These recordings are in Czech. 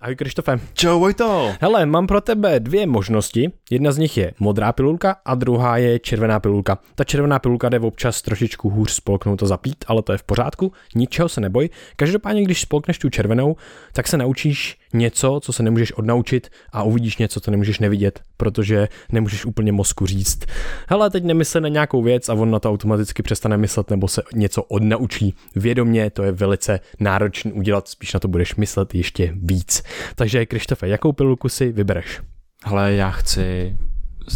Ahoj Krištofe. Čau Vojto. Hele, mám pro tebe dvě možnosti. Jedna z nich je modrá pilulka a druhá je červená pilulka. Ta červená pilulka jde občas trošičku hůř spolknout a zapít, ale to je v pořádku, ničeho se neboj. Každopádně, když spolkneš tu červenou, tak se naučíš něco, co se nemůžeš odnaučit a uvidíš něco, co nemůžeš nevidět, protože nemůžeš úplně mozku říct. Hele, teď nemysle na nějakou věc a on na to automaticky přestane myslet nebo se něco odnaučí. Vědomě to je velice náročné udělat, spíš na to budeš myslet ještě víc. Takže Krištofe, jakou pilulku si vybereš? Hele, já chci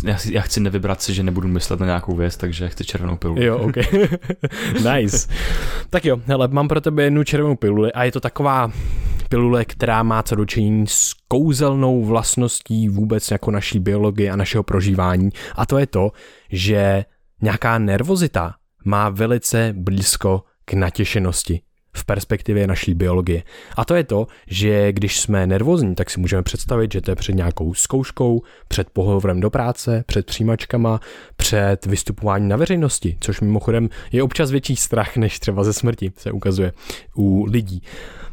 já, já chci nevybrat si, že nebudu myslet na nějakou věc, takže chci červenou pilulu. Jo, ok. nice. Tak jo, hele, mám pro tebe jednu červenou piluli a je to taková pilule, která má co dočinění s kouzelnou vlastností vůbec jako naší biologie a našeho prožívání. A to je to, že nějaká nervozita má velice blízko k natěšenosti v perspektivě naší biologie. A to je to, že když jsme nervózní, tak si můžeme představit, že to je před nějakou zkouškou, před pohovorem do práce, před přijímačkama, před vystupováním na veřejnosti, což mimochodem je občas větší strach než třeba ze smrti, se ukazuje u lidí.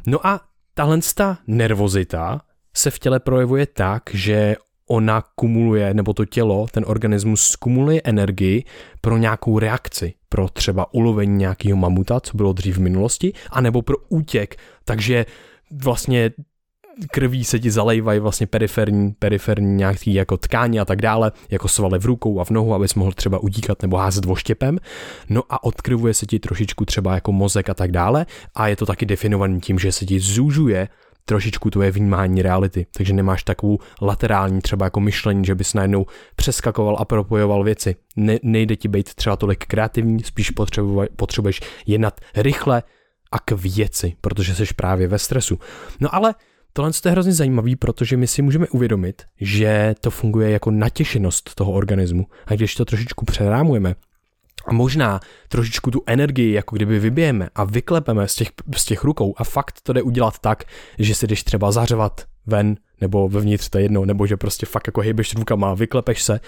No a tahle nervozita se v těle projevuje tak, že ona kumuluje, nebo to tělo, ten organismus kumuluje energii pro nějakou reakci, pro třeba ulovení nějakého mamuta, co bylo dřív v minulosti, anebo pro útěk, takže vlastně krví se ti zalejvají vlastně periferní, periferní nějaký jako tkáně a tak dále, jako svaly v rukou a v nohu, abys mohl třeba utíkat nebo házet voštěpem. No a odkrvuje se ti trošičku třeba jako mozek a tak dále a je to taky definovaný tím, že se ti zúžuje trošičku tvoje vnímání reality, takže nemáš takovou laterální třeba jako myšlení, že bys najednou přeskakoval a propojoval věci. Ne, nejde ti být třeba tolik kreativní, spíš potřebuješ jednat rychle a k věci, protože jsi právě ve stresu. No ale Tohle je hrozně zajímavý, protože my si můžeme uvědomit, že to funguje jako natěšenost toho organismu. A když to trošičku přerámujeme, možná trošičku tu energii, jako kdyby vybijeme a vyklepeme z těch, z těch rukou a fakt to jde udělat tak, že si jdeš třeba zařvat ven nebo vevnitř to je jedno, nebo že prostě fakt jako hejbeš rukama, vyklepeš se,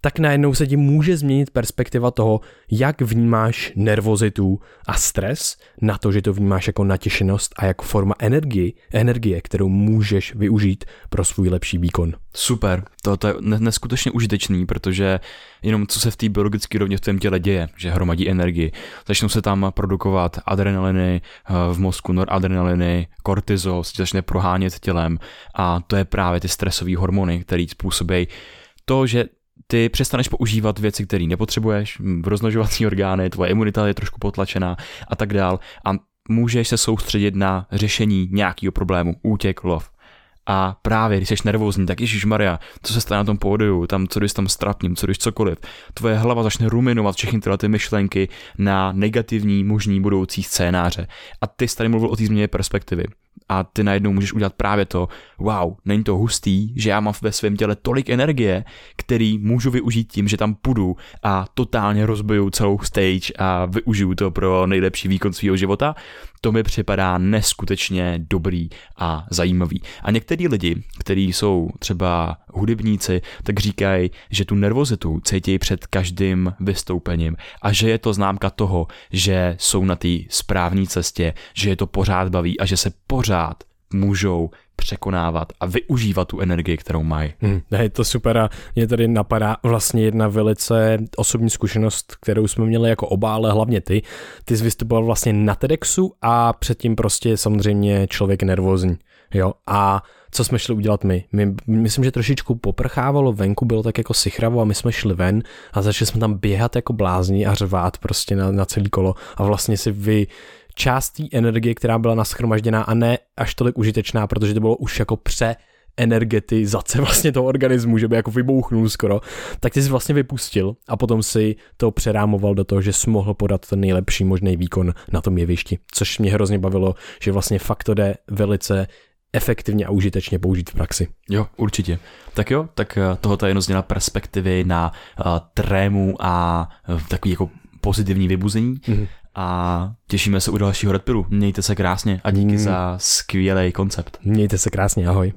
tak najednou se ti může změnit perspektiva toho, jak vnímáš nervozitu a stres na to, že to vnímáš jako natěšenost a jako forma energie, energie, kterou můžeš využít pro svůj lepší výkon. Super, to, to je neskutečně užitečný, protože jenom co se v té biologické rovně v tom těle děje, že hromadí energii, začnou se tam produkovat adrenaliny eh, v mozku, noradrenaliny, kortizol, se začne prohánět tělem a to je právě ty stresové hormony, které způsobí to, že ty přestaneš používat věci, které nepotřebuješ, rozmnožovací orgány, tvoje imunita je trošku potlačená a tak dál a můžeš se soustředit na řešení nějakého problému, útěk, lov. A právě, když jsi nervózní, tak Ježíš Maria, co se stane na tom pódiu, tam, co když tam strapním, co když cokoliv, tvoje hlava začne ruminovat všechny tyhle ty myšlenky na negativní možný budoucí scénáře. A ty jsi tady mluvil o té změně perspektivy a ty najednou můžeš udělat právě to, wow, není to hustý, že já mám ve svém těle tolik energie, který můžu využít tím, že tam půjdu a totálně rozbiju celou stage a využiju to pro nejlepší výkon svého života, to mi připadá neskutečně dobrý a zajímavý. A některý lidi, kteří jsou třeba hudebníci, tak říkají, že tu nervozitu cítí před každým vystoupením a že je to známka toho, že jsou na té správné cestě, že je to pořád baví a že se pořád můžou překonávat a využívat tu energii, kterou mají. Hmm, je to super a mě tady napadá vlastně jedna velice osobní zkušenost, kterou jsme měli jako oba, ale hlavně ty. Ty jsi vystupoval vlastně na TEDxu a předtím prostě samozřejmě člověk nervózní. Jo, a co jsme šli udělat my? my? Myslím, že trošičku poprchávalo venku, bylo tak jako sichravo a my jsme šli ven a začali jsme tam běhat jako blázni a řvát prostě na, na celý kolo a vlastně si vy část té energie, která byla naschromažděná a ne až tolik užitečná, protože to bylo už jako pře energetizace vlastně toho organismu, že by jako vybouchnul skoro, tak ty jsi vlastně vypustil a potom si to přerámoval do toho, že jsi mohl podat ten nejlepší možný výkon na tom jevišti, což mě hrozně bavilo, že vlastně fakt to jde velice efektivně a užitečně použít v praxi. Jo, určitě. Tak jo, tak eh, tohoto je jenom změna perspektivy na uh, trému a uh, takový jako pozitivní vybuzení. Mm-hmm. A těšíme se u dalšího Red Pillu. Mějte se krásně a díky mm. za skvělý koncept. Mějte se krásně, ahoj.